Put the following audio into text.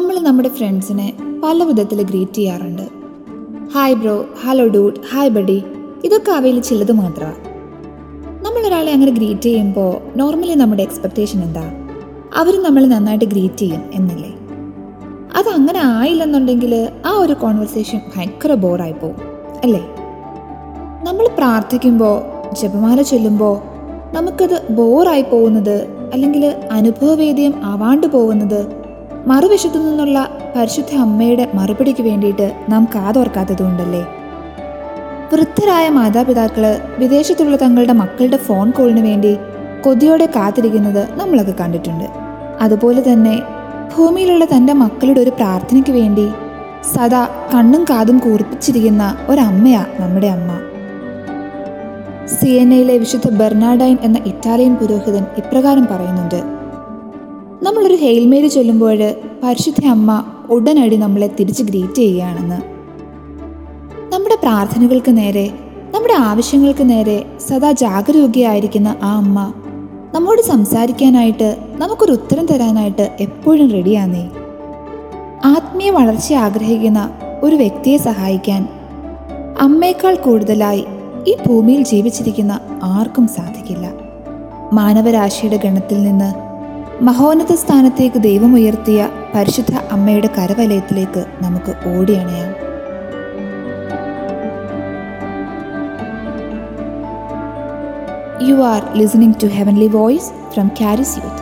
നമ്മൾ നമ്മുടെ ഫ്രണ്ട്സിനെ പല വിധത്തിൽ ഗ്രീറ്റ് ചെയ്യാറുണ്ട്. Hi bro hello dude hi buddy. ഇതൊക്കെ അവയിൽ ചിലത് മാത്രമാണ് നമ്മൾ ഒരാളെ അങ്ങനെ ഗ്രീറ്റ് ചെയ്യുമ്പോൾ നോർമലി നമ്മുടെ എക്സ്പെക്റ്റേഷൻ എന്താ? അവർ നമ്മൾ നന്നായിട്ട് ഗ്രീറ്റ് ചെയ്യും എന്നല്ലേ? അത് അങ്ങനെ ആയില്ലെന്നുണ്ടെങ്കിൽ ആ ഒരു കോൺവെർസേഷൻ ഭയങ്കര ബോറായി പോകും അല്ലേ? നമ്മൾ പ്രാർത്ഥിക്കുമ്പോൾ ജപമാല ചൊല്ലുമ്പോൾ നമുക്കത് ബോറായി പോകുന്നത് അല്ലെങ്കിൽ അനുഭവവേദ്യം ആവാണ്ട് പോകുന്നത് മറുവശത്തു നിന്നുള്ള പരിശുദ്ധ അമ്മയുടെ മറുപടിക്ക് വേണ്ടിയിട്ട് നാം കാതോർക്കാത്തതുകൊണ്ടല്ലേ? വൃദ്ധരായ മാതാപിതാക്കൾ വിദേശത്തുള്ള തങ്ങളുടെ മക്കളുടെ ഫോൺ കോളിന് വേണ്ടി കൊതിയോടെ കാത്തിരിക്കുന്നത് നമ്മളൊക്കെ കണ്ടിട്ടുണ്ട്. അതുപോലെ തന്നെ ഭൂമിയിലുള്ള തന്റെ മക്കളുടെ ഒരു പ്രാർത്ഥനയ്ക്ക് വേണ്ടി സദാ കണ്ണും കാതും കൂർപ്പിച്ചിരിക്കുന്ന ഒരമ്മയാ നമ്മുടെ അമ്മ. സിയന്നയിലെ വിശുദ്ധ ബെർണാഡൈൻ എന്ന ഇറ്റാലിയൻ പുരോഹിതൻ ഇപ്രകാരം പറയുന്നുണ്ട്. നമ്മളൊരു ഹെയിൽമേരി ചൊല്ലുമ്പോൾ പരിശുദ്ധ അമ്മ ഉടനടി നമ്മളെ തിരിച്ച് ഗ്രീറ്റ് ചെയ്യുകയാണെന്ന്. നമ്മുടെ പ്രാർത്ഥനകൾക്ക് നേരെ നമ്മുടെ ആവശ്യങ്ങൾക്ക് നേരെ സദാ ജാഗരൂകയായിരിക്കുന്ന ആ അമ്മ നമ്മോട് സംസാരിക്കാനായിട്ട് നമുക്കൊരു ഉത്തരം തരാനായിട്ട് എപ്പോഴും റെഡിയാന്നേ ആത്മീയ വളർച്ച ആഗ്രഹിക്കുന്ന ഒരു വ്യക്തിയെ സഹായിക്കാൻ അമ്മയേക്കാൾ കൂടുതലായി ഈ ഭൂമിയിൽ ജീവിച്ചിരിക്കുന്ന ആർക്കും സാധിക്കില്ല. മാനവരാശിയുടെ ഗണത്തിൽ നിന്ന് മഹോന്നത സ്ഥാനത്തേക്ക് ദൈവമുയർത്തിയ പരിശുദ്ധ അമ്മയുടെ കരവലയത്തിലേക്ക് നമുക്ക് ഓടിയണയാം you are listening to heavenly voice from Charis Youth.